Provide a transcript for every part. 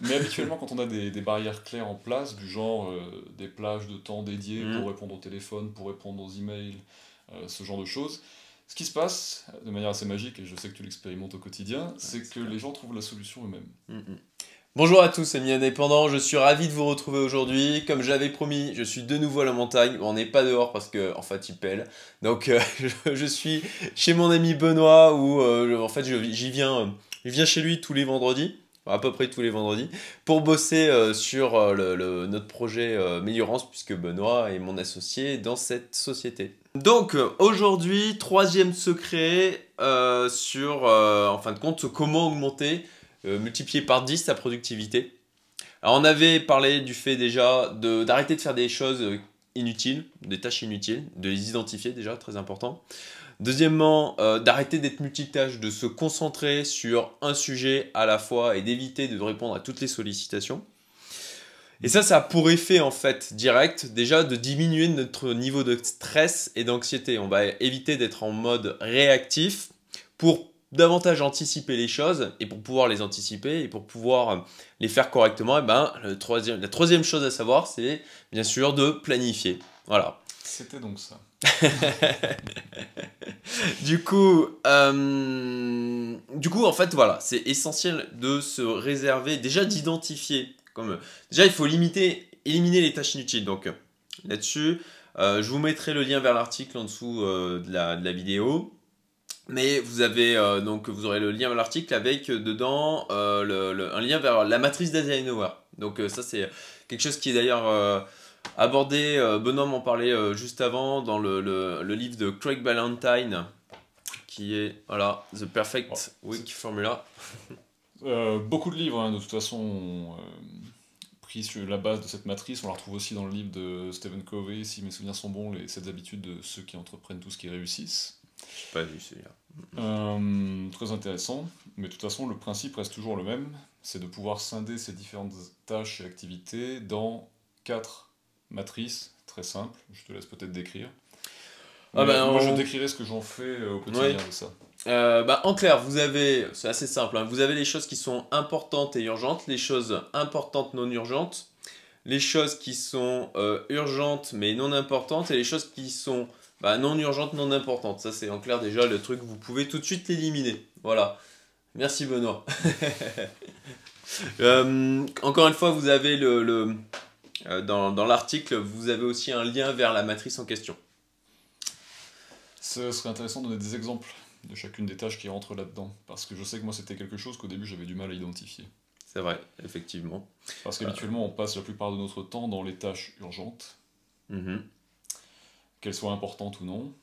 Mais habituellement, quand on a des, des barrières claires en place, du genre euh, des plages de temps dédiées pour répondre au téléphone, pour répondre aux emails, euh, ce genre de choses, ce qui se passe de manière assez magique, et je sais que tu l'expérimentes au quotidien, c'est que les gens trouvent la solution eux-mêmes. Mm, mm. Bonjour à tous, amis indépendants. Je suis ravi de vous retrouver aujourd'hui. Comme j'avais promis, je suis de nouveau à la montagne. Bon, on n'est pas dehors parce que, en fait, il pèle. Donc, euh, je, je suis chez mon ami Benoît où, euh, en fait, j'y viens, je viens chez lui tous les vendredis. À peu près tous les vendredis, pour bosser euh, sur euh, le, notre projet euh, puisque Benoît est mon associé dans cette société. Donc euh, aujourd'hui, troisième secret sur, en fin de compte, comment augmenter multiplier par 10 sa productivité. Alors on avait parlé du fait déjà d'arrêter de, faire des choses inutiles, des tâches inutiles, de les identifier déjà, très important. Deuxièmement, euh, d'arrêter d'être multitâche, de se concentrer sur un sujet à la fois et d'éviter de répondre à toutes les sollicitations. Et ça, ça a pour effet en fait direct déjà de diminuer notre niveau de stress et d'anxiété. On va éviter d'être en mode réactif pour davantage anticiper les choses et pour pouvoir les anticiper et pour pouvoir euh, les faire correctement, et ben, le troisième, la troisième chose à savoir, c'est bien sûr de planifier. Voilà. C'était donc ça. Du coup, euh, du coup, en fait, voilà, c'est essentiel de se réserver, déjà d'identifier. Comme déjà, il faut limiter, éliminer les tâches inutiles. Donc là-dessus, euh, je vous mettrai le lien vers l'article en dessous euh, de, la, de la vidéo. Mais vous avez donc vous aurez le lien vers l'article avec dedans le- le- un lien vers la matrice d'Eisenhower. Donc ça c'est quelque chose qui est d'ailleurs abordé. euh, Benoît m'en parlait euh, juste avant dans le, le- le livre de Craig Ballantyne qui est voilà The Perfect Week Formula. Euh, beaucoup de livres, hein, de toute façon, ont euh, pris sur la base de cette matrice. On la retrouve aussi dans le livre de Stephen Covey, si mes souvenirs sont bons, les 7 habitudes de ceux qui entreprennent tout ce qui réussissent. Pas vu celui-là. Très intéressant, mais de toute façon, le principe reste toujours le même, c'est de pouvoir scinder ces différentes tâches et activités dans quatre matrices très simples. Je te laisse peut-être décrire. Ah ben, moi, on- je décrirai ce que j'en fais euh, au quotidien Ouais. de ça. Euh, bah, en clair, vous avez, c'est assez simple, hein, vous avez les choses qui sont importantes et urgentes, les choses importantes non urgentes, les choses qui sont euh, urgentes mais non importantes et les choses qui sont bah, non urgentes, non importantes. Ça, c'est en clair déjà le truc, vous pouvez tout de suite l'éliminer. Voilà. Merci Benoît. Euh, encore une fois, vous avez le, le- dans, dans l'article, vous avez aussi un lien vers la matrice en question. Ce serait intéressant de donner des exemples de chacune des tâches qui rentrent là-dedans, parce que je sais que moi, c'était quelque chose qu'au début, j'avais du mal à identifier. C'est vrai, effectivement. Parce qu'habituellement, on passe la plupart de notre temps dans les tâches urgentes, Mhm. qu'elles soient importantes ou non,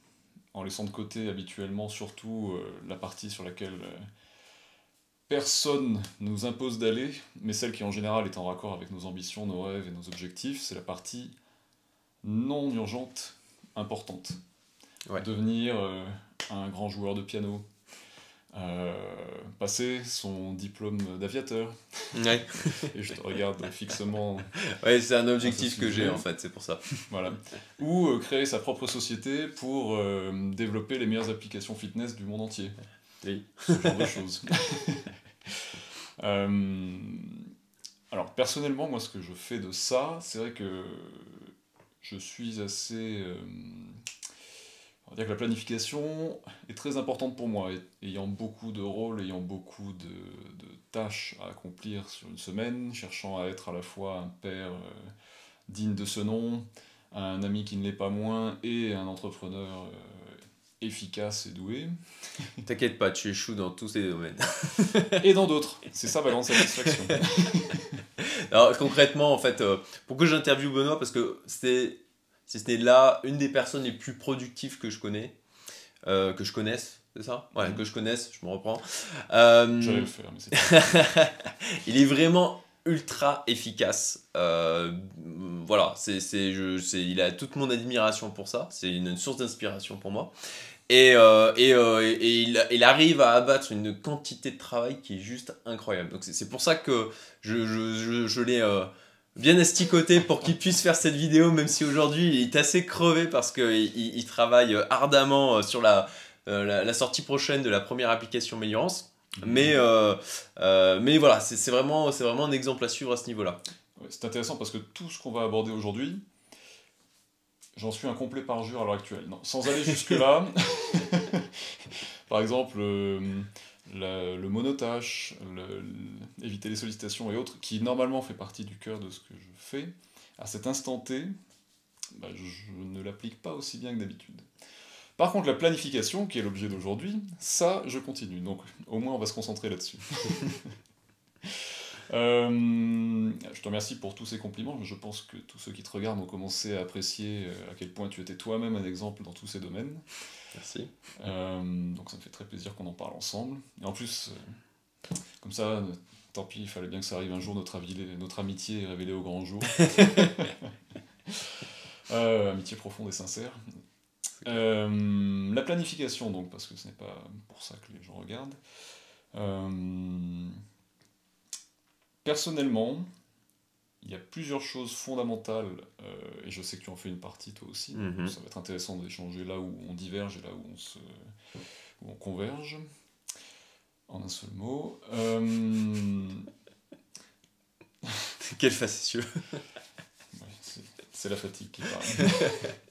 en laissant de côté habituellement surtout euh, la partie sur laquelle euh, personne nous impose d'aller, mais celle qui en général est en raccord avec nos ambitions, nos rêves et nos objectifs, c'est la partie non urgente importante. Ouais. Devenir euh, un grand joueur de piano, euh, passer son diplôme d'aviateur, Ouais. et je te regarde fixement Ouais, c'est un objectif que j'ai en fait, c'est pour ça. Voilà. Ou euh, créer sa propre société pour développer les meilleures applications fitness du monde entier. Oui. Ce genre de choses. Euh, alors, personnellement, moi, ce que je fais de ça, c'est vrai que je suis assez. euh, on va dire que la planification est très importante pour moi, ayant beaucoup de rôles, ayant beaucoup de, de tâches à accomplir sur une semaine, cherchant à être à la fois un père euh, digne de ce nom, un ami qui ne l'est pas moins, et un entrepreneur euh, efficace et doué, T'inquiète pas, tu échoues dans tous ces domaines. et dans d'autres. C'est ça ma grande satisfaction. Alors concrètement, en fait, euh, pourquoi j'interviewe Benoît? Parce que c'est, si ce n'est là, une des personnes les plus productives que je connais, euh, que je connaisse, c'est ça? Ouais, Mhm. que je connaisse, je me reprends. Euh, J'allais le faire, mais c'est il est vraiment ultra efficace. Euh, voilà, c'est, c'est, il a toute mon admiration pour ça. C'est une, source d'inspiration pour moi. Et, euh, et, euh, et- et il, arrive à abattre une quantité de travail qui est juste incroyable. Donc c'est, pour ça que je, je, je, l'ai bien asticoté pour qu'il puisse faire cette vidéo, même si aujourd'hui il est assez crevé parce qu'il il, il travaille ardemment sur la, la, la sortie prochaine de la première application Meilleurance. Mais, euh, euh, mais voilà, c'est vraiment, vraiment un exemple à suivre à ce niveau-là. C'est intéressant parce que tout ce qu'on va aborder aujourd'hui, j'en suis un complet parjure à l'heure actuelle. Non, sans aller jusque-là, par exemple, euh, la- le monotache, le- le- éviter les sollicitations et autres, qui normalement fait partie du cœur de ce que je fais, à cet instant T, bah, je ne l'applique pas aussi bien que d'habitude. Par contre, la planification, qui est l'objet d'aujourd'hui, ça, je continue. Donc, au moins, on va se concentrer là-dessus. Euh, je te remercie pour tous ces compliments. Je pense que tous ceux qui te regardent ont commencé à apprécier euh, à quel point tu étais toi-même un exemple dans tous ces domaines. Merci. Euh, donc ça me fait très plaisir qu'on en parle ensemble. Et en plus, euh, comme ça, tant pis, il fallait bien que ça arrive un jour, notre, notre amitié est révélée au grand jour. Amitié profonde et sincère. Euh, la planification, donc, parce que ce n'est pas pour ça que les gens regardent. Euh, personnellement, il y a plusieurs choses fondamentales, euh, et je sais que tu en fais une partie toi aussi, donc Mhm. ça va être intéressant d'échanger là où on diverge et là où on, se, où on converge, en un seul mot. Quel facétieux. Ouais, c'est la fatigue qui parle.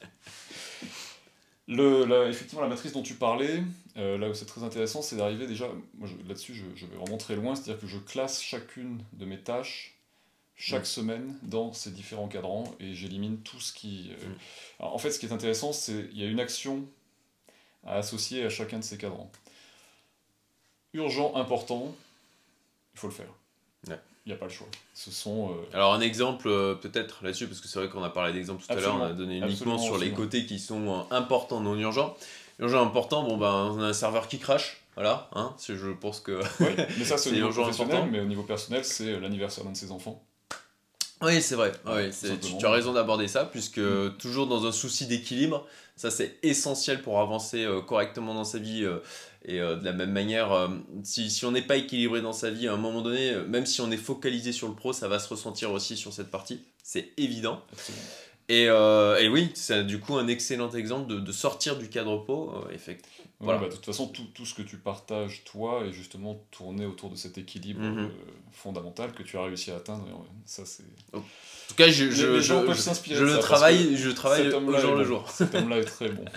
Le, la- effectivement, la matrice dont tu parlais, euh, là où c'est très intéressant, c'est d'arriver déjà, là-dessus je, je vais vraiment très loin, c'est-à-dire que je classe chacune de mes tâches chaque Mm. semaine dans ces différents cadrans et j'élimine tout ce qui... euh, Mm. Alors, en fait, ce qui est intéressant, c'est qu'il y a une action à associer à chacun de ces cadrans. Urgent, important, il faut le faire. Ouais. Il n'y a pas le choix. Ce sont... euh, Alors un exemple euh, peut-être là-dessus, parce que c'est vrai qu'on a parlé d'exemples tout à l'heure, on a donné uniquement sur les absolument. côtés qui sont euh, importants, non urgents. Urgent important, bon ben on a un serveur qui crache, voilà, hein, je pense que... Oui, mais ça c'est au niveau professionnel, important. mais au niveau personnel, c'est l'anniversaire d'un de ses enfants. Oui, c'est vrai. Ouais, tu, as raison d'aborder ça, puisque toujours dans un souci d'équilibre, ça c'est essentiel pour avancer euh, correctement dans sa vie. euh, et euh, de la même manière, euh, si, si on n'est pas équilibré dans sa vie, à un moment donné, euh, même si on est focalisé sur le pro, ça va se ressentir aussi sur cette partie. C'est évident. Absolument. Et, euh, et oui, c'est du coup un excellent exemple de, de sortir du cadre pro. euh, Ouais, Voilà. bah, de toute façon, tout, tout ce que tu partages, toi, est justement tourné autour de cet équilibre Mhm. euh, fondamental que tu as réussi à atteindre. ça, c'est... En tout cas, je, je, les gens je- peuvent je- s'inspirer je de le ça, travaille, je travaille au jour le bon. jour. Cet homme-là est très bon.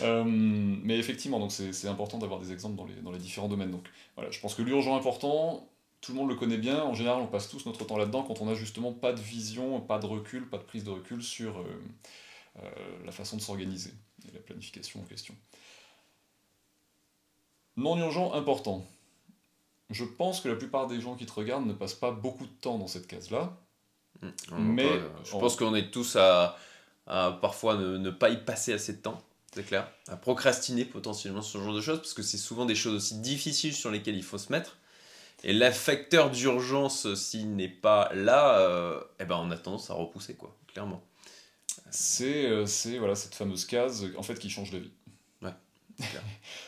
Euh, mais effectivement, donc c'est important d'avoir des exemples dans les, dans les différents domaines. Donc voilà, je pense que l'urgent important, tout le monde le connaît bien. En général, on passe tous notre temps là-dedans quand on n'a justement pas de vision, pas de recul, pas de prise de recul sur euh, euh, la façon de s'organiser la planification en question. Non urgent important. Je pense que la plupart des gens qui te regardent ne passent pas beaucoup de temps dans cette case-là. On Mais- peut- je pense qu'on est tous à, à parfois ne, ne pas y passer assez de temps, c'est clair. À procrastiner potentiellement ce genre de choses, parce que c'est souvent des choses aussi difficiles sur lesquelles il faut se mettre. Et l'affecteur d'urgence, s'il n'est pas là, euh, eh ben on a tendance à repousser, quoi, clairement. C'est euh, c'est, voilà, cette fameuse case en fait, qui change la vie. Ouais,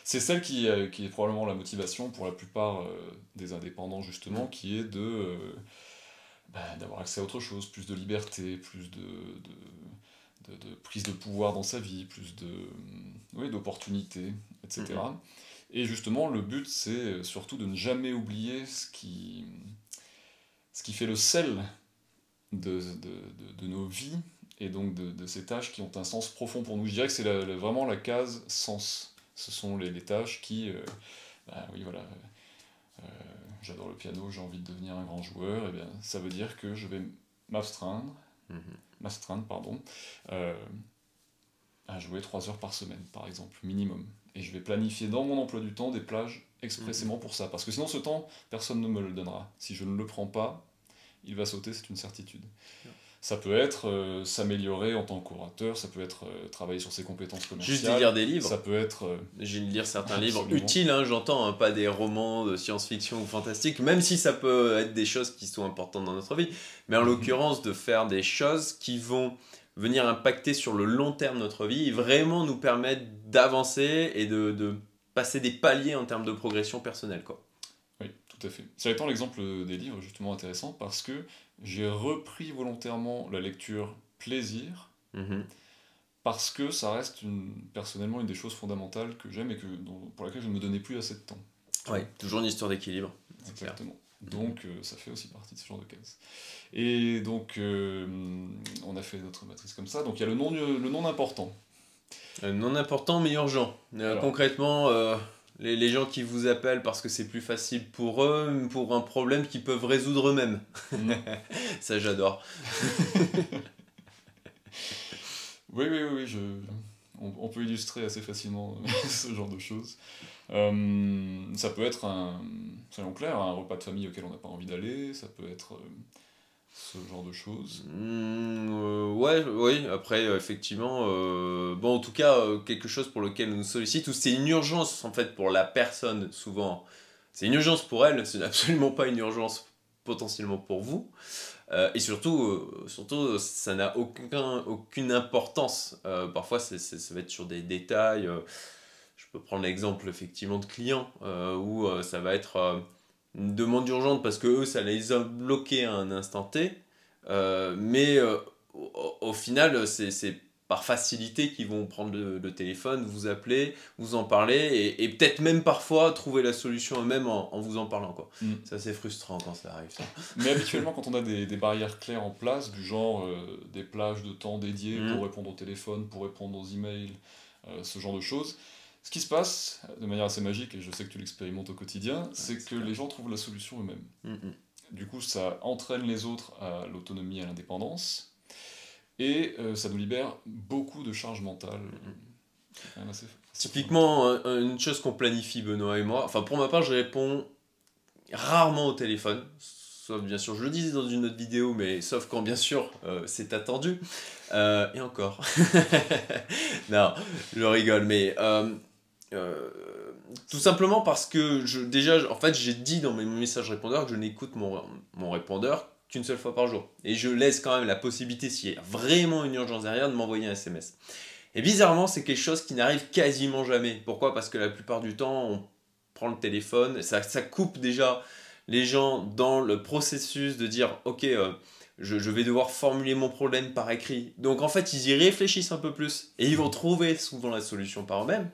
c'est celle qui, euh, qui est probablement la motivation pour la plupart euh, des indépendants, justement, Mm. qui est de bah, d'avoir accès à autre chose, plus de liberté, plus de, de, de- de prise de pouvoir dans sa vie, plus de oui, d'opportunités, etc. Et justement, le but, c'est surtout de ne jamais oublier ce qui, ce qui fait le sel de, de, de- de nos vies et donc de, de ces tâches qui ont un sens profond pour nous. Je dirais que c'est la- la- vraiment la case sens. Ce sont les, les tâches qui, euh, bah oui voilà, euh, j'adore le piano, j'ai envie de devenir un grand joueur, et bien ça veut dire que je vais m'abstreindre, Mhm. m'astreindre pardon, euh, à jouer 3 heures par semaine par exemple, minimum. Et je vais planifier dans mon emploi du temps des plages expressément pour ça, parce que sinon ce temps, personne ne me le donnera. Si je ne le prends pas, il va sauter, c'est une certitude. Ça peut être euh, s'améliorer en tant qu'orateur, ça peut être euh, travailler sur ses compétences commerciales. Juste de lire des livres. Ça peut être. euh, J'ai de lire certains livres utiles, hein, j'entends, hein, pas des romans de science-fiction ou fantastique, même si ça peut être des choses qui sont importantes dans notre vie, mais en Mhm. l'occurrence de faire des choses qui vont venir impacter sur le long terme notre vie et vraiment nous permettre d'avancer et de, de passer des paliers en termes de progression personnelle. Quoi. Tout à fait. Ça étant l'exemple des livres, justement intéressant, parce que j'ai repris volontairement la lecture plaisir, Mhm. parce que ça reste une, personnellement une des choses fondamentales que j'aime et que, pour laquelle je ne me donnais plus assez de temps. Oui, toujours une histoire d'équilibre. Exactement. Donc euh, ça fait aussi partie de ce genre de case. Et donc euh, on a fait notre matrice comme ça. Donc il y a le non, le non important. non important mais urgent. concrètement, les, les, gens qui vous appellent parce que c'est plus facile pour eux, pour un problème qu'ils peuvent résoudre eux-mêmes. Mm. ça j'adore. Oui, oui, oui, je... on, peut illustrer assez facilement ce genre de choses. Euh, ça peut être, un, soyons clairs, un repas de famille auquel on n'a pas envie d'aller, ça peut être euh, ce genre de choses? Mmh, euh, ouais, oui, après, effectivement, bon, en tout cas, quelque chose pour lequel on nous sollicite, ou c'est une urgence, en fait, pour la personne, souvent. C'est une urgence pour elle, c'est absolument pas une urgence potentiellement pour vous. Euh, et surtout, euh, surtout ça n'a aucun, aucune importance. Euh, parfois, ça va être sur des détails. je peux prendre l'exemple effectivement de clients où ça va être une demande urgente parce que eux, ça les a bloqués à un instant T. mais au, au, final, c'est par facilité qui vont prendre le, téléphone, vous appeler, vous en parler et, peut-être même parfois trouver la solution eux-mêmes en, vous en parlant. quoi. Mm. C'est assez frustrant quand ça arrive. Ça. Mais habituellement, quand on a des, barrières claires en place, du genre euh, des plages de temps dédiées mm. pour répondre au téléphone, pour répondre aux emails, euh, ce genre de choses, ce qui se passe de manière assez magique, et je sais que tu l'expérimentes au quotidien, c'est que les gens trouvent la solution eux-mêmes. Mm, du coup, ça entraîne les autres à l'autonomie et à l'indépendance et euh, ça nous libère beaucoup de charge mentale. Typiquement, une chose qu'on planifie, Benoît et moi, enfin pour ma part, je réponds rarement au téléphone, sauf bien sûr, je le disais dans une autre vidéo, mais sauf quand bien sûr euh, c'est attendu. Euh, et encore. non, je rigole, mais tout simplement parce que je, déjà, en fait, j'ai dit dans mes messages répondeurs que je n'écoute mon, mon répondeur qu'une seule fois par jour. Et je laisse quand même la possibilité, s'il y a vraiment une urgence derrière, de m'envoyer un SMS. Et bizarrement, c'est quelque chose qui n'arrive quasiment jamais. Pourquoi? Parce que la plupart du temps, on prend le téléphone, ça, ça coupe déjà les gens dans le processus de dire, ok, euh, je, vais devoir formuler mon problème par écrit. Donc en fait, ils y réfléchissent un peu plus et ils vont trouver souvent la solution par eux-mêmes.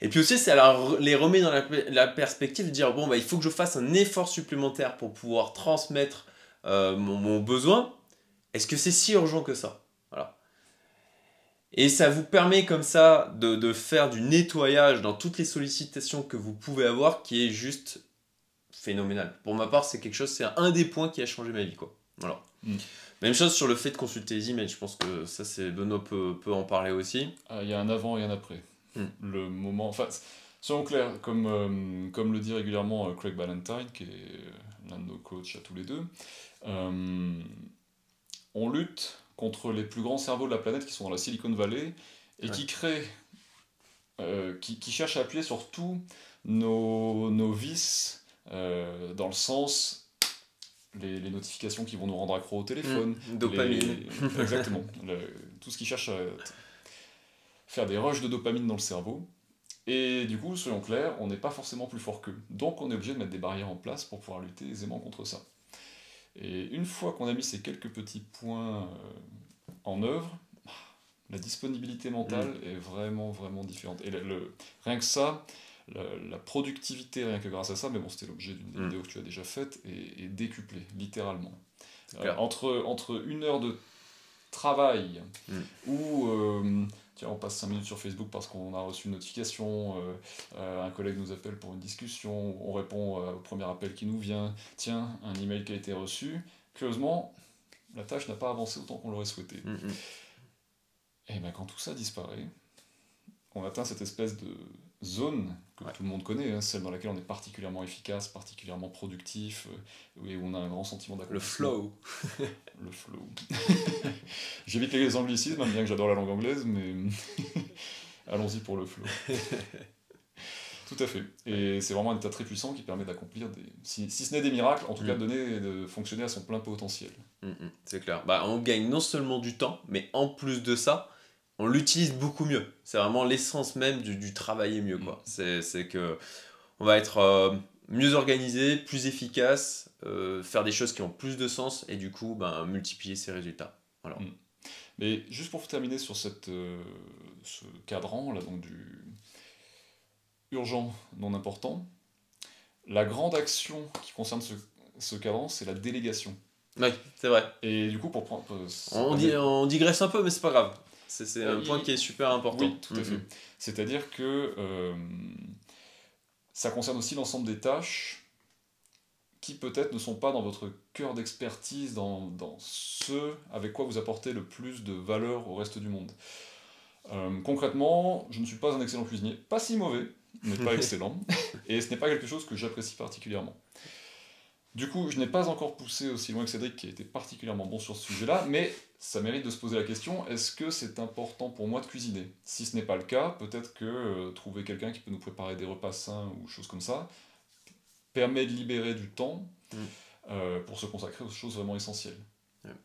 Et puis aussi, ça les remet dans la, perspective de dire, bon, bah, il faut que je fasse un effort supplémentaire pour pouvoir transmettre euh, mon, besoin, est-ce que c'est si urgent que ça? Voilà. Et ça vous permet comme ça de, faire du nettoyage dans toutes les sollicitations que vous pouvez avoir qui est juste phénoménal. Pour ma part, c'est quelque chose, c'est un des points qui a changé ma vie. Quoi. Voilà. Mm. Même chose sur le fait de consulter les emails, je pense que ça, c'est Benoît peut, peut en parler aussi. Ah, il y a un avant et un après. Mm. Le moment. Enfin, soyons clairs, comme, euh, comme le dit régulièrement euh, Craig Ballantyne, qui est l'un de nos coachs à tous les deux, euh, on lutte contre les plus grands cerveaux de la planète qui sont dans la Silicon Valley et qui créent, euh, qui, qui, cherchent à appuyer sur tous nos, nos vices euh, dans le sens les, les, notifications qui vont nous rendre accro au téléphone. Mmh, dopamine. exactement. tout ce qui cherche à faire des rushs de dopamine dans le cerveau. Et du coup, soyons clairs, on n'est pas forcément plus fort qu'eux. Donc on est obligé de mettre des barrières en place pour pouvoir lutter aisément contre ça. Et une fois qu'on a mis ces quelques petits points euh, en œuvre, la disponibilité mentale mm. est vraiment, vraiment différente. Et le, rien que ça, la, productivité, rien que grâce à ça, mais bon, c'était l'objet d'une mm. vidéo que tu as déjà faite, est, décuplée, littéralement. Euh, entre, entre une heure de travail mm. ou euh, tiens, on passe 5 minutes sur Facebook parce qu'on a reçu une notification, euh, euh, un collègue nous appelle pour une discussion, on répond euh, au premier appel qui nous vient, tiens, un email qui a été reçu. Curieusement, la tâche n'a pas avancé autant qu'on l'aurait souhaité. Mm. Et bien quand tout ça disparaît, on atteint cette espèce de zone que tout le monde connaît, hein, celle dans laquelle on est particulièrement efficace, particulièrement productif, euh, et où on a un grand sentiment d'accomplissement. Le flow. le flow. J'évite les anglicismes, bien que j'adore la langue anglaise, mais allons-y pour le flow. Tout à fait. Et c'est vraiment un état très puissant qui permet d'accomplir des. Si, ce n'est des miracles, en tout cas de mm. donner de fonctionner à son plein potentiel. Mm, mm, c'est clair. Bah, on gagne non seulement du temps, mais en plus de ça, on l'utilise beaucoup mieux. C'est vraiment l'essence même du, du, travailler mieux. quoi. Mm. C'est que on va être euh, mieux organisé, plus efficace, euh, faire des choses qui ont plus de sens et du coup ben, multiplier ses résultats. Voilà. Mm. Mais juste pour terminer sur cette, euh, ce cadran là, donc du urgent non important, la grande action qui concerne ce, ce cadran, c'est la délégation. Oui, c'est vrai. Et du coup, pour prendre. euh, On, dit- on digresse un peu, mais c'est pas grave. C'est c'est un Euh, point qui est super important. Oui, tout à fait. Mhm. C'est-à-dire que euh, ça concerne aussi l'ensemble des tâches qui peut-être ne sont pas dans votre cœur d'expertise, dans, dans ce avec quoi vous apportez le plus de valeur au reste du monde. Euh, concrètement, je ne suis pas un excellent cuisinier, pas si mauvais, mais pas excellent, et ce n'est pas quelque chose que j'apprécie particulièrement. Du coup, je n'ai pas encore poussé aussi loin que Cédric, qui a été particulièrement bon sur ce sujet-là, mais ça mérite de se poser la question, est-ce que c'est important pour moi de cuisiner? Si ce n'est pas le cas, peut-être que euh, trouver quelqu'un qui peut nous préparer des repas sains ou choses comme ça permet de libérer du temps Mm. euh, pour se consacrer aux choses vraiment essentielles.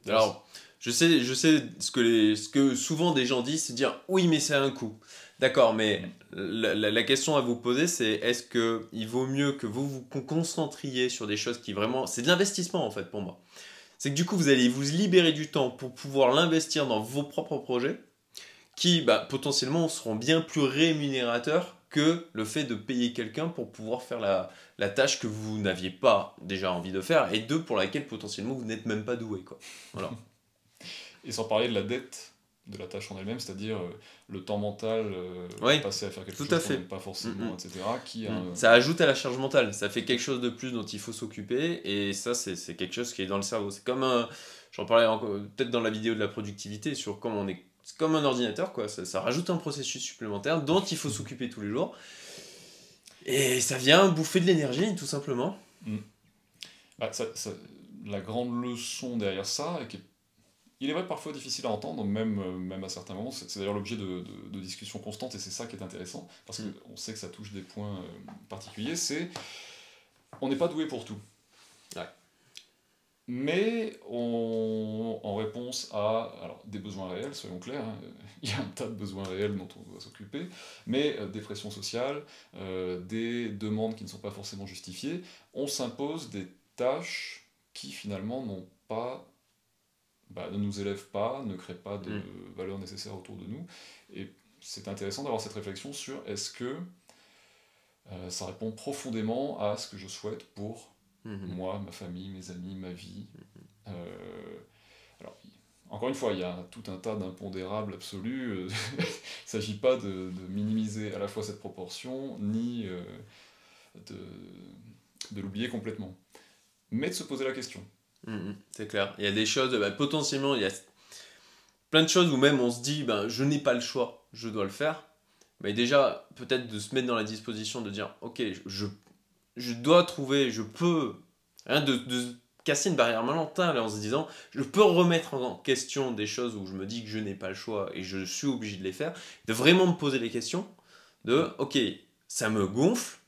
Alors, je sais, je sais ce, que les, ce que souvent des gens disent, c'est dire oui, mais c'est un coût. D'accord, mais la, la- question à vous poser, c'est est-ce que il vaut mieux que vous vous con- concentriez sur des choses qui vraiment. C'est de l'investissement en fait pour moi. C'est que du coup, vous allez vous libérer du temps pour pouvoir l'investir dans vos propres projets qui bah, potentiellement seront bien plus rémunérateurs que le fait de payer quelqu'un pour pouvoir faire la, la tâche que vous n'aviez pas déjà envie de faire et deux pour laquelle potentiellement vous n'êtes même pas doué. Quoi. Et sans parler de la dette de la tâche en elle-même, c'est-à-dire euh, le temps mental euh, Oui, passé à faire quelque tout chose à qu'on pas forcément, Mm, mm. etc., qui a un- Ça ajoute à la charge mentale, ça fait quelque chose de plus dont il faut s'occuper, et ça, c'est quelque chose qui est dans le cerveau. C'est comme un. J'en parlais peut-être dans la vidéo de la productivité sur comment on est. C'est comme un ordinateur, quoi. Ça, ça rajoute un processus supplémentaire dont il faut s'occuper tous les jours. Et ça vient bouffer de l'énergie, tout simplement. Bah, ça- ça- la grande leçon derrière ça, et qui est- il est vrai parfois difficile à entendre, même, euh, même à certains moments, c'est d'ailleurs l'objet de, de- de discussions constantes, et c'est ça qui est intéressant, parce Mm. qu'on sait que ça touche des points euh, particuliers, c'est on n'est pas doué pour tout. Ouais. Mais on, en réponse à alors, des besoins réels, soyons clairs, hein, il y a un tas de besoins réels dont on doit s'occuper, mais euh, des pressions sociales, euh, des demandes qui ne sont pas forcément justifiées, on s'impose des tâches qui finalement n'ont pas, bah, ne nous élèvent pas, ne créent pas de Mm. valeur nécessaire autour de nous. Et c'est intéressant d'avoir cette réflexion sur est-ce que euh, ça répond profondément à ce que je souhaite pour Mhm. moi, ma famille, mes amis, ma vie. Euh, alors, encore une fois, il y a tout un tas d'impondérables absolus. euh, Il ne s'agit pas de, de minimiser à la fois cette proportion, ni euh, de, de l'oublier complètement. Mais de se poser la question. Mhm, c'est clair. Il y a des choses, bah, potentiellement, il y a plein de choses où même on se dit, ben, je n'ai pas le choix, je dois le faire. Mais déjà, peut-être de se mettre dans la disposition de dire, ok, je, je dois trouver, je peux, hein, de, de casser une barrière mentale en se disant, je peux remettre en question des choses où je me dis que je n'ai pas le choix et je suis obligé de les faire, de vraiment me poser les questions, de, ok, ça me gonfle,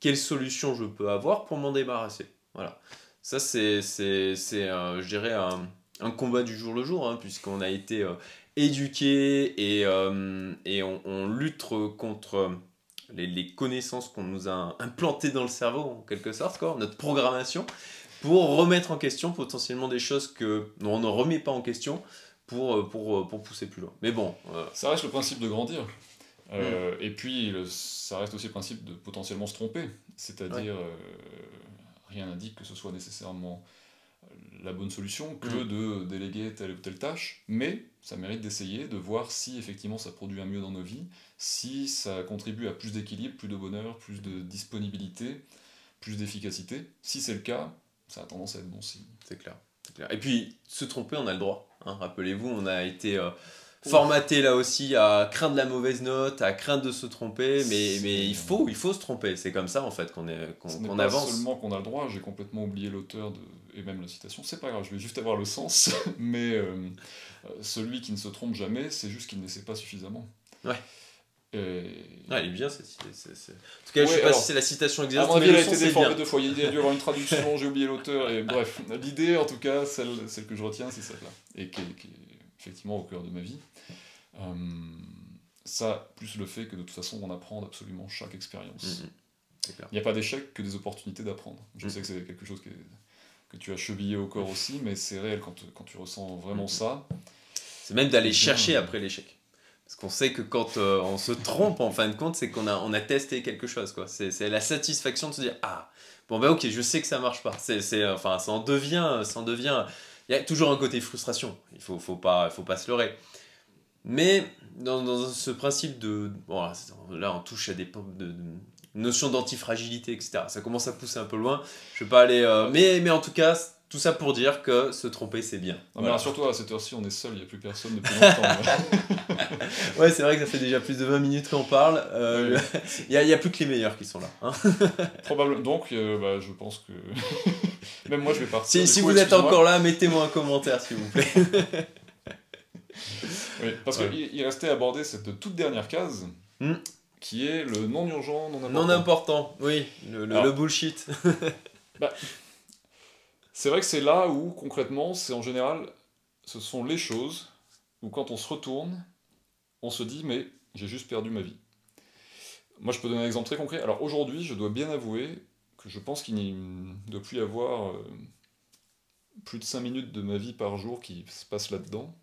quelle solution je peux avoir pour m'en débarrasser? Voilà. Ça, c'est, c'est, c'est euh, je dirais, un, un combat du jour le jour, hein, puisqu'on a été euh, éduqué et, euh, et on, on lutte contre les, les connaissances qu'on nous a implantées dans le cerveau, en quelque sorte, quoi, notre programmation, pour remettre en question potentiellement des choses que on ne remet pas en question pour, euh, pour, euh, pour pousser plus loin. Mais bon, euh, Ça reste le principe de grandir. Euh, Et puis, le- ça reste aussi le principe de potentiellement se tromper. C'est-à-dire, euh, rien n'indique que ce soit nécessairement euh, la bonne solution que Mm. de déléguer telle ou telle tâche, mais ça mérite d'essayer, de voir si effectivement ça produit un mieux dans nos vies, si ça contribue à plus d'équilibre, plus de bonheur, plus de disponibilité, plus d'efficacité. Si c'est le cas, ça a tendance à être bon signe. c'est clair. Et puis, se tromper, on a le droit. hein. Rappelez-vous, on a été euh, formaté là aussi à craindre la mauvaise note, à craindre de se tromper, mais, mais il, faut, il faut se tromper. C'est comme ça en fait qu'on est- qu'on qu'on pas avance. seulement qu'on a le droit, j'ai complètement oublié l'auteur de... et même la citation, c'est pas grave, je vais juste avoir le sens, mais euh, euh, celui qui ne se trompe jamais, c'est juste qu'il ne sait pas suffisamment. Ouais. Et... Ah, elle est bien cette citation. En tout cas, je Ouais, sais pas si c'est la citation À exacte, mon avis, elle le a été déformée deux fois, il y a dû avoir une traduction, j'ai oublié l'auteur, et bref, l'idée en tout cas, celle, celle que je retiens, c'est celle-là, et qui est, qui est effectivement au cœur de ma vie. Euh, ça, plus le fait que de toute façon, on apprend d'absolument chaque expérience. Mhm. Clair. Il n'y a pas d'échec que des opportunités d'apprendre. Je Mm. sais que c'est quelque chose que, que tu as chevillé au corps aussi, mais c'est réel quand, quand tu ressens vraiment Mm. ça. C'est même d'aller chercher après l'échec. Parce qu'on sait que quand euh, on se trompe, en fin de compte, c'est qu'on a, on a testé quelque chose. quoi. C'est c'est la satisfaction de se dire Ah, bon, ben ok, je sais que ça marche pas. C'est, c'est, enfin, ça en devient. Ça en devient il y a toujours un côté frustration. Il faut, faut, pas, faut pas se leurrer. Mais dans, dans ce principe de. Bon, là, on touche à des de, de notions d'antifragilité, etc. Ça commence à pousser un peu loin. Je vais pas aller. euh, mais, mais en tout cas, tout ça pour dire que se tromper, c'est bien. Non, mais Voilà. rassure-toi, à cette heure-ci, on est seul, il n'y a plus personne depuis longtemps. Ouais, c'est vrai que ça fait déjà plus de 20 minutes qu'on parle. Euh, Il n'y a, a plus que les meilleurs qui sont là. hein. Probablement. Donc, euh, bah, je pense que. Même moi, je vais partir. Si, si coup, vous êtes encore là, mettez-moi un commentaire, s'il vous plaît. Oui, parce Ouais. qu'il il restait à aborder cette toute dernière case, Hmm. qui est le non urgent, non important. Non important, oui, le, le- Alors. le bullshit. C'est vrai que c'est là où, concrètement, c'est en général, ce sont les choses où quand on se retourne, on se dit, mais j'ai juste perdu ma vie. Moi, je peux donner un exemple très concret. Alors aujourd'hui, je dois bien avouer que je pense qu'il ne doit plus y avoir euh, plus de 5 minutes de ma vie par jour qui se passe là-dedans.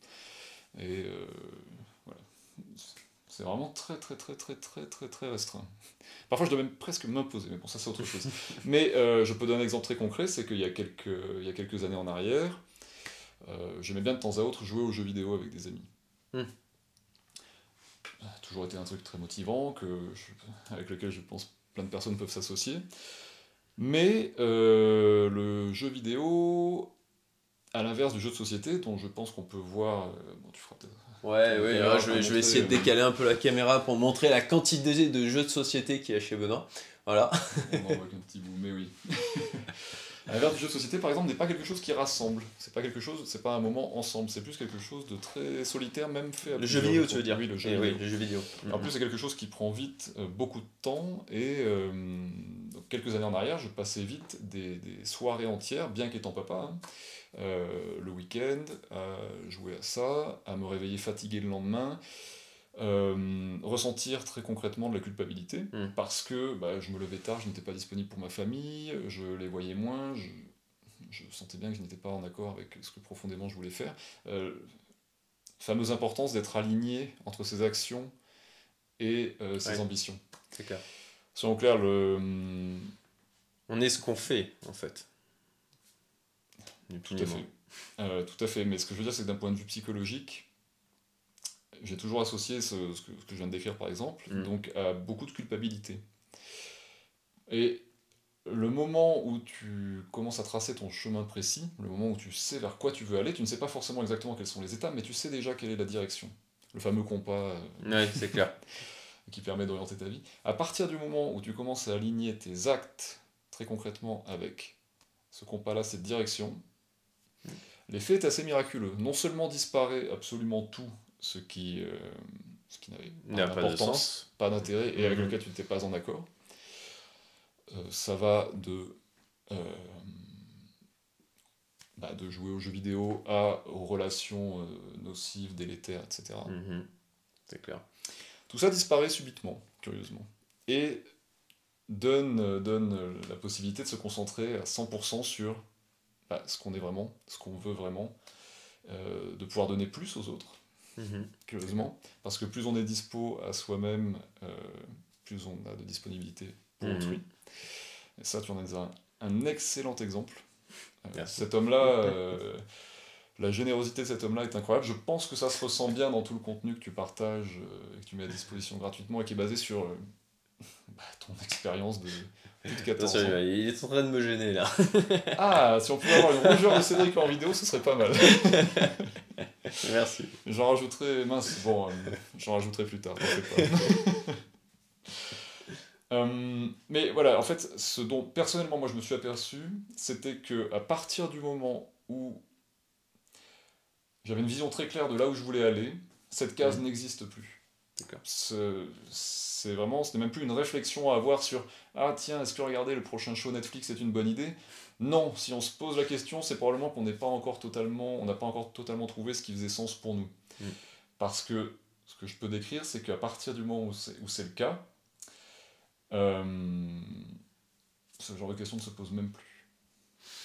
Et euh, voilà. C'est vraiment très, très, très, très, très, très, très restreint. Parfois, je dois même presque m'imposer, mais bon, ça, c'est autre chose. Mais euh, je peux donner un exemple très concret, c'est qu'il y, a quelques- il y a quelques années en arrière, j'aimais bien de temps à autre jouer aux jeux vidéo avec des amis. Hmm. Ça a toujours été un truc très motivant, que je- avec lequel je pense plein de personnes peuvent s'associer. Mais euh, le jeu vidéo, à l'inverse du jeu de société, dont je pense qu'on peut voir... euh, bon, tu feras peut-être Ouais, ouais, là, je vais je vais essayer de euh, décaler un peu la caméra pour montrer la quantité de jeux de société qu'il y a chez Benoît. Voilà. On en voit qu'un petit bout, mais oui. L'inverse du jeu de société, par exemple, n'est pas quelque chose qui rassemble. C'est pas quelque chose, c'est pas un moment ensemble. C'est plus quelque chose de très solitaire, même fait. à Le jeu vidéo, tu veux dire Oui, le jeu Eh vidéo. oui, le jeu vidéo. En plus, c'est quelque chose qui prend vite euh, beaucoup de temps. Et euh, quelques années en arrière, je passais vite des, des soirées entières, bien qu'étant papa, hein, euh, le week-end, à jouer à ça, à me réveiller fatigué le lendemain, euh, ressentir très concrètement de la culpabilité, Mm. parce que bah, je me levais tard, je n'étais pas disponible pour ma famille, je les voyais moins, je, je sentais bien que je n'étais pas en accord avec ce que profondément je voulais faire. Euh, fameuse importance d'être aligné entre ses actions et ses Ouais. ambitions. c'est clair. Soyons clairs, le, On est ce qu'on fait, en fait. Tout à fait. Euh, tout à fait. Mais ce que je veux dire, c'est que d'un point de vue psychologique, j'ai toujours associé ce, ce que, ce que je viens de décrire, par exemple, Mm. donc à beaucoup de culpabilité. Et le moment où tu commences à tracer ton chemin précis, le moment où tu sais vers quoi tu veux aller, tu ne sais pas forcément exactement quelles sont les étapes, mais tu sais déjà quelle est la direction. Le fameux compas euh, c'est clair. qui permet d'orienter ta vie. À partir du moment où tu commences à aligner tes actes très concrètement avec ce compas-là, cette direction, l'effet est assez miraculeux. Non seulement disparaît absolument tout ce qui, euh, ce qui n'avait N'a pas d'importance, pas d'intérêt et avec Mhm. lequel tu n'étais pas en accord. Euh, ça va de, euh, bah, de jouer aux jeux vidéo à aux relations nocives, délétères, etc. Mhm. C'est clair. Tout ça disparaît subitement, curieusement. Et donne, donne la possibilité de se concentrer à 100% sur bah, ce qu'on est vraiment, ce qu'on veut vraiment, euh, de pouvoir donner plus aux autres, Mhm. curieusement. Parce que plus on est dispo à soi-même, euh, plus on a de disponibilité pour Mhm. autrui. Et ça, tu en as un, un excellent exemple. Euh, cet homme-là, euh, la générosité de cet homme-là est incroyable. Je pense que ça se ressent bien dans tout le contenu que tu partages et que tu mets à disposition gratuitement et qui est basé sur bah, ton expérience de plus de 14 Attention, ans. il est en train de me gêner là. Ah, si on pouvait avoir une rougeur de Cédric en vidéo, ce serait pas mal. Merci. J'en rajouterai, mince, bon, euh, j'en rajouterai plus tard, pas. Euh, mais voilà, en fait, ce dont personnellement moi je me suis aperçu, c'était que à partir du moment où j'avais une vision très claire de là où je voulais aller, cette case Mhm. n'existe plus. Ce- C'est vraiment, ce n'est même plus une réflexion à avoir sur ah tiens, est-ce que regarder le prochain show Netflix est une bonne idée? Non, si on se pose la question, c'est probablement qu'on n'est pas encore totalement, on n'a pas encore totalement trouvé ce qui faisait sens pour nous. Mhm. Parce que ce que je peux décrire, c'est qu'à partir du moment où c'est où c'est le cas, euh, ce genre de question ne se pose même plus.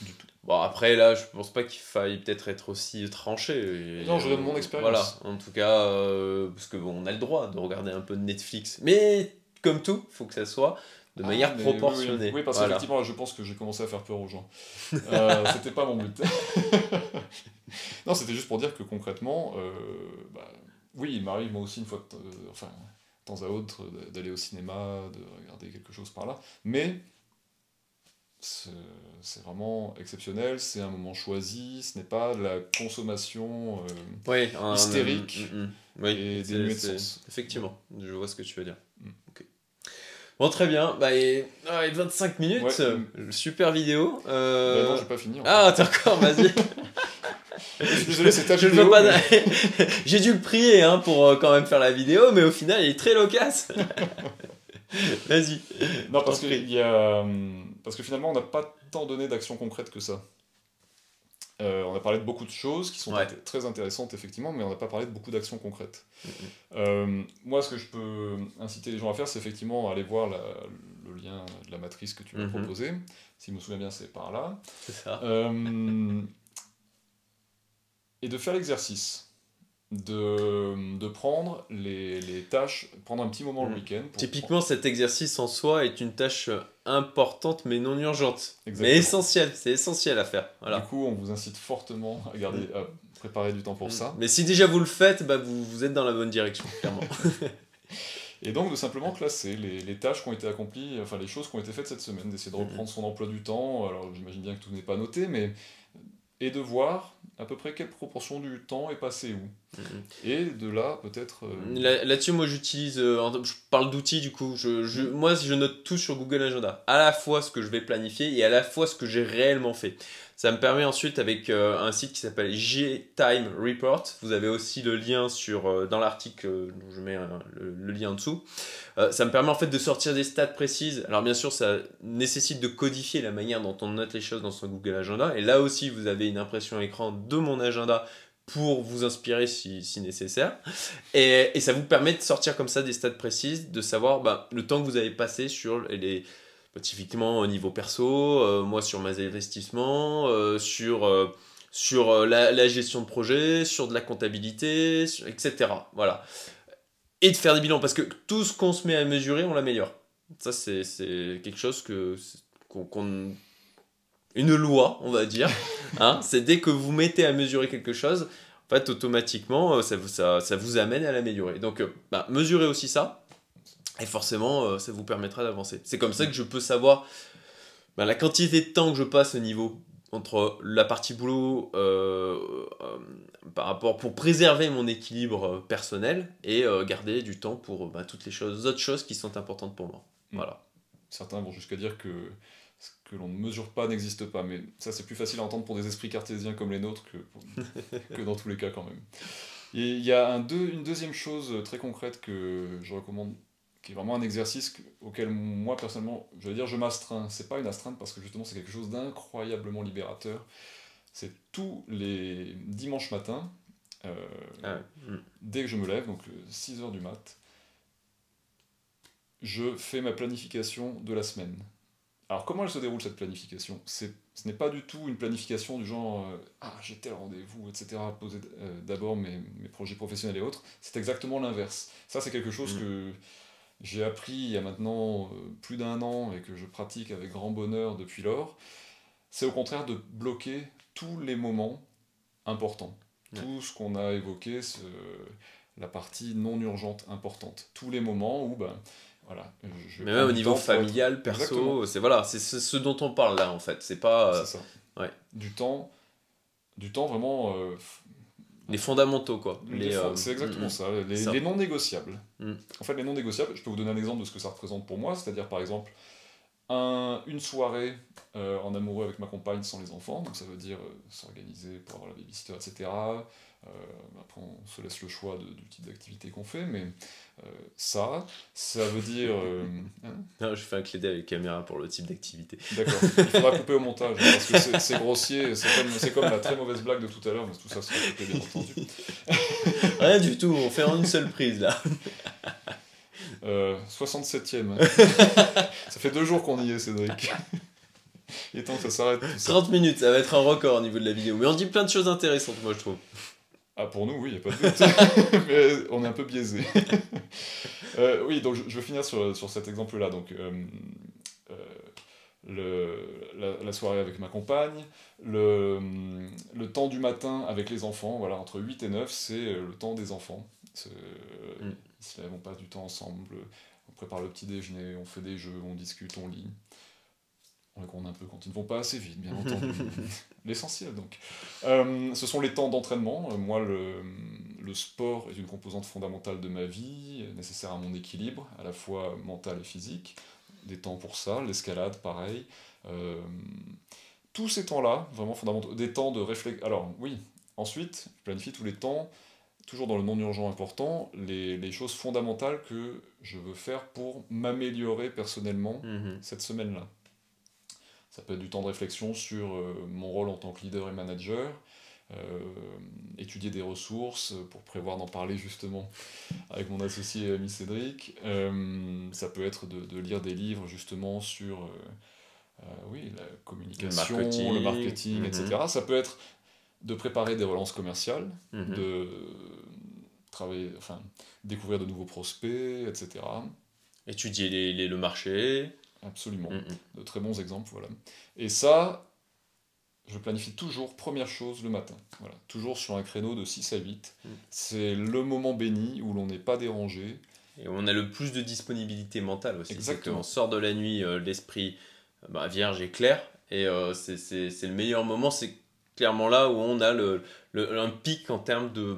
Du tout. Bon, après, là, je pense pas qu'il faille peut-être être aussi tranché. Non, je donne mon expérience. Voilà, en tout cas, euh, parce que bon, on a le droit de regarder un peu de Netflix. Mais, comme tout, faut que ça soit de Ah, manière proportionnée. Oui, oui, parce Voilà. qu'effectivement, je pense que j'ai commencé à faire peur aux gens. Euh, c'était pas mon but. non, c'était juste pour dire que concrètement, euh, bah, oui, il m'arrive moi aussi une fois, euh, enfin, de temps à autre, d'aller au cinéma, de regarder quelque chose par là, mais c'est vraiment exceptionnel, c'est un moment choisi, ce n'est pas de la consommation euh, un- hystérique mm, mm, mm. Oui, et dénuée de sens. Effectivement, je vois ce que tu veux dire. Mm. Bon, très bien. Bah, et... ah, et 25 minutes, Ouais. euh, super vidéo. euh, Bah non, j'ai pas fini. en Ah, d'accord, vas-y. fait. Je suis désolé, c'est ta Je vidéo. veux pas. mais- J'ai dû le prier hein, pour euh, quand même faire la vidéo, mais au final, il est très loquace. Vas-y. Non, parce T'en que, il y a, hum, parce que finalement, on n'a pas tant donné d'actions concrètes que ça. Euh, on a parlé de beaucoup de choses qui sont Ouais. très intéressantes, effectivement, mais on n'a pas parlé de beaucoup d'actions concrètes. Mhm. Euh, moi, ce que je peux inciter les gens à faire, c'est effectivement aller voir la- le lien de la matrice que tu m'as Mhm. proposé. Si je me souviens bien, c'est par là. C'est ça. Euh, et de faire l'exercice. De, de prendre les, les tâches, prendre un petit moment le Mhm. week-end. Typiquement, cet exercice en soi est une tâche euh, importante mais non urgente. Exactement. Mais essentielle, c'est essentiel à faire. Voilà. Du coup, on vous incite fortement à, garder, à préparer du temps pour ça. Mais si déjà vous le faites, bah, vous, vous êtes dans la bonne direction, clairement. Et donc de simplement classer les, les tâches qui ont été accomplies, enfin les choses qui ont été faites cette semaine, d'essayer de reprendre son emploi du temps. Alors j'imagine bien que tout n'est pas noté, mais et de voir à peu près quelle proportion du temps est passée où. Et de là, peut-être. euh, Là- Là-dessus, moi, j'utilise. euh, je parle d'outils, du coup. Je, je- moi, je note tout sur Google Agenda. À la fois ce que je vais planifier et à la fois ce que j'ai réellement fait. Ça me permet ensuite, avec euh, un site qui s'appelle G-Time Report, vous avez aussi le lien sur, euh, dans l'article, je mets le, le lien en dessous. Ça me permet en fait de sortir des stats précises. Alors, bien sûr, ça nécessite de codifier la manière dont on note les choses dans son Google Agenda. Et là aussi, vous avez une impression écran de mon agenda pour vous inspirer si, si nécessaire. Et, et ça vous permet de sortir comme ça des stats précises, de savoir bah, le temps que vous avez passé sur les. bah, typiquement au niveau perso, euh, moi sur mes investissements, euh, sur, euh, sur la, gestion de projet, sur de la comptabilité, etc. Voilà. Et de faire des bilans, parce que tout ce qu'on se met à mesurer, on l'améliore. Ça, c'est quelque chose que qu'on qu'on- une loi, on va dire. Hein, c'est dès que vous mettez à mesurer quelque chose, en fait, automatiquement, euh, ça, vous- ça, ça vous amène à l'améliorer. Donc, euh, bah, mesurez aussi ça, et forcément, euh, ça vous permettra d'avancer. C'est comme ça que je peux savoir bah, la quantité de temps que je passe au niveau entre la partie boulot euh, euh, par rapport pour préserver mon équilibre personnel et euh, garder du temps pour bah, toutes les choses, autres choses qui sont importantes pour moi. Mm. Voilà. Certains vont jusqu'à dire que ce que l'on ne mesure pas n'existe pas, mais ça c'est plus facile à entendre pour des esprits cartésiens comme les nôtres que, pour- que dans tous les cas quand même. Et il y a un deux- une deuxième chose très concrète que je recommande, qui est vraiment un exercice que- auquel moi personnellement, je vais dire je m'astreins. C'est pas une astreinte parce que justement c'est quelque chose d'incroyablement libérateur. C'est tous les dimanches matins, euh, Ah ouais. Mm. dès que je me lève, donc 6h du mat, je fais ma planification de la semaine. Alors comment elle se déroule cette planification? Ce n'est pas du tout une planification du genre euh, Ah j'ai tel rendez-vous, etc. Poser euh, d'abord mes, mes projets professionnels et autres. C'est exactement l'inverse. Ça c'est quelque chose Mm. que j'ai appris il y a maintenant euh, plus d'un an et que je pratique avec grand bonheur depuis lors. C'est au contraire de bloquer tous les moments importants. Ouais. Tout ce qu'on a évoqué, ce- la partie non urgente importante. Tous les moments où, ben, voilà. je- Mais même au niveau être- familial, perso, c'est voilà, c'est ce, dont on parle là en fait. C'est pas euh, ça. ouais. Du temps, du temps vraiment. euh, les fondamentaux quoi. euh, c'est exactement mm, ça, les, Ça. les non négociables. Mm. En fait, les non négociables, je peux vous donner un exemple de ce que ça représente pour moi, c'est-à-dire par exemple un- une soirée en amoureux avec ma compagne sans les enfants, donc ça veut dire s'organiser pour avoir la babysitter, etc. Euh, après, on se laisse le choix de- du type d'activité qu'on fait, mais euh, ça, ça veut dire. euh, hein Non, je fais un clé avec caméra pour le type d'activité. D'accord, il faudra couper au montage, hein, parce que c'est- grossier, c'est comme, c'est comme la très mauvaise blague de tout à l'heure, mais tout ça sera coupé bien entendu. Rien du tout, on fait en une seule prise là. Euh, 67ème. ça fait deux jours qu'on y est, Cédric. Il est temps que ça s'arrête. tout ça. 30 minutes, ça va être un record au niveau de la vidéo. Mais on dit plein de choses intéressantes, moi je trouve. Ah, pour nous, oui, il n'y a pas de doute. Mais on est un peu biaisé. Euh, oui, donc je, je veux finir sur, sur cet exemple-là. Donc, euh, euh, le, la, la soirée avec ma compagne, le, le temps du matin avec les enfants, voilà, entre 8 et 9, c'est le temps des enfants. Mm. Ils se lèvent, on passe du temps ensemble, on prépare le petit déjeuner, on fait des jeux, on discute, on lit. On les gronde un peu quand ils ne vont pas assez vite, bien entendu. L'essentiel, donc. Euh, ce sont les temps d'entraînement. Euh, Moi, le, le sport est une composante fondamentale de ma vie, nécessaire à mon équilibre, à la fois mental et physique. Des temps pour ça, l'escalade, pareil. Euh, tous ces temps-là, vraiment fondamentaux, des temps de réflexion. Alors, oui, ensuite, je planifie tous les temps, toujours dans le non-urgent important, les, les choses fondamentales que je veux faire pour m'améliorer personnellement Mhm. cette semaine-là. Ça peut être du temps de réflexion sur euh, mon rôle en tant que leader et manager, euh, étudier des ressources pour prévoir d'en parler justement avec mon associé ami Cédric. Euh, ça peut être de, de lire des livres justement sur euh, euh, oui, la communication, le marketing, marketing, etc. Ça peut être de préparer des relances commerciales, Mhm. de travailler, enfin, découvrir de nouveaux prospects, etc. Étudier les, les- le marché. Absolument. Mhm. de très bons exemples, voilà. Et ça, je planifie toujours, première chose, le matin. Voilà. Toujours sur un créneau de 6 à 8. Mm. C'est le moment béni où l'on n'est pas dérangé. Et on a le plus de disponibilité mentale aussi. Exactement. qu'on sort de la nuit, euh, l'esprit euh, bah, vierge et clair. Et euh, c'est- c'est c'est le meilleur moment. C'est clairement là où on a le, le- un pic en termes de,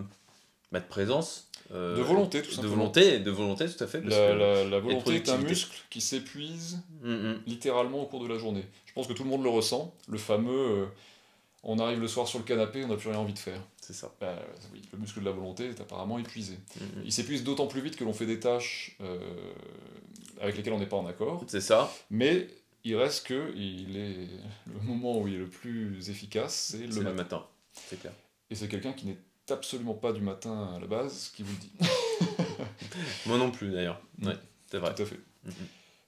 bah, de présence. euh, De volonté, tout De simplement. volonté, de volonté, tout à fait. parce La, que- la- la volonté est un muscle qui s'épuise Mm, mm. littéralement au cours de la journée. Je pense que tout le monde le ressent. Le fameux euh, on arrive le soir sur le canapé, on n'a plus rien envie de faire. C'est ça. Bah, oui, le muscle de la volonté est apparemment épuisé. Mm. Il s'épuise d'autant plus vite que l'on fait des tâches euh, avec lesquelles on n'est pas en accord. C'est ça. Mais il reste que il est le moment où il est le plus efficace, c'est le matin. le matin. C'est clair. Et c'est quelqu'un qui n'est absolument pas du matin à la base qui vous le dit. Moi non plus d'ailleurs. Mm. Ouais, c'est vrai. Tout à fait. Mm, mm.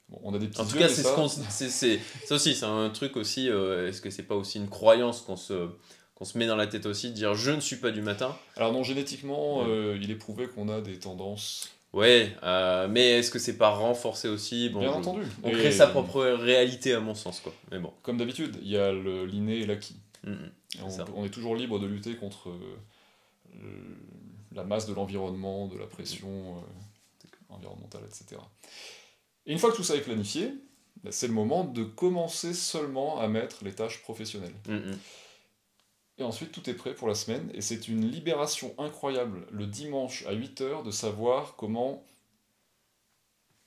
Bon, on a des petits En tout yeux, cas, c'est ça, ce qu'on. c'est- c'est- Ça aussi, c'est un truc aussi. euh, Est-ce que c'est pas aussi une croyance qu'on se, qu'on se met dans la tête aussi de dire je ne suis pas du matin? Alors non, génétiquement, Ouais. euh, il est prouvé qu'on a des tendances. Ouais, euh, mais est-ce que c'est pas renforcé aussi? Bon, Bien je- entendu. On Et crée sa propre réalité à mon sens, quoi. Mais bon. Comme d'habitude, il y a le- l'inné et l'acquis. Mm, mm. Et On, est toujours libre de lutter contre la masse de l'environnement, de la pression euh, environnementale, etc. Et une fois que tout ça est planifié, bah, c'est le moment de commencer seulement à mettre les tâches professionnelles. Mm, mm. Et ensuite, tout est prêt pour la semaine. Et c'est une libération incroyable le dimanche à 8h de savoir comment,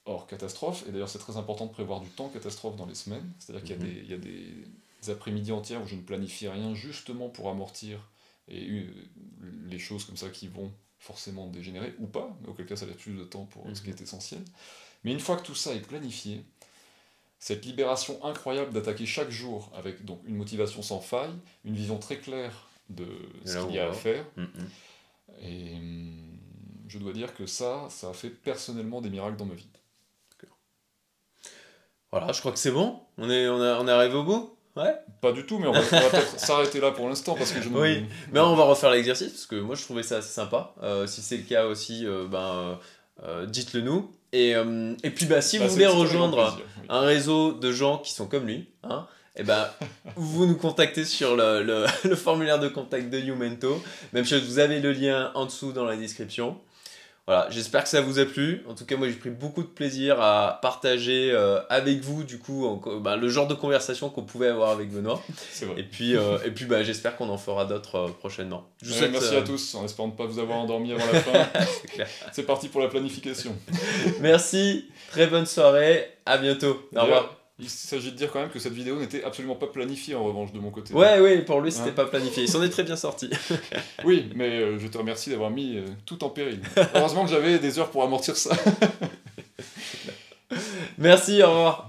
hors catastrophe, et d'ailleurs c'est très important de prévoir du temps catastrophe dans les semaines, c'est-à-dire qu'il y a Mhm. des, il y a des après-midi entières où je ne planifie rien justement pour amortir et les choses comme ça qui vont forcément dégénérer, ou pas, mais auquel cas ça laisse plus de temps pour ce qui Mhm. est essentiel. Mais une fois que tout ça est planifié, cette libération incroyable d'attaquer chaque jour avec donc une motivation sans faille, une vision très claire de ce qu'il y a à faire, Mm, mm. et hum, je dois dire que ça, ça a fait personnellement des miracles dans ma vie. Voilà, je crois que c'est bon. On est, on, a- on est arrivé au bout Ouais Pas du tout, mais on va, peut-être s'arrêter là pour l'instant parce que je. Oui. Mais on va refaire l'exercice parce que moi je trouvais ça assez sympa. Euh, si c'est le cas aussi, euh, ben, euh, dites-le nous. Et, et puis bah, si Bah, vous voulez rejoindre plaisir, oui. un réseau de gens qui sont comme lui, hein, et ben, vous nous contactez sur le, le- le formulaire de contact de Youmento. Même chose, vous avez le lien en dessous dans la description. Voilà, j'espère que ça vous a plu. En tout cas, moi j'ai pris beaucoup de plaisir à partager euh, avec vous du coup en- ben, le genre de conversation qu'on pouvait avoir avec Benoît. C'est vrai. Et puis, euh, et puis bah, j'espère qu'on en fera d'autres euh, prochainement. Je vous souhaite, merci à tous, en espérant ne pas vous avoir endormi avant la fin. C'est parti pour la planification. Merci, très bonne soirée, à bientôt. Au revoir. Il s'agit de dire quand même que cette vidéo n'était absolument pas planifiée en revanche de mon côté. Ouais, ouais, pour lui c'était Hein. pas planifié. Il s'en est très bien sorti. Oui, mais euh, je te remercie d'avoir mis euh, tout en péril. Heureusement que j'avais des heures pour amortir ça. Merci, au revoir.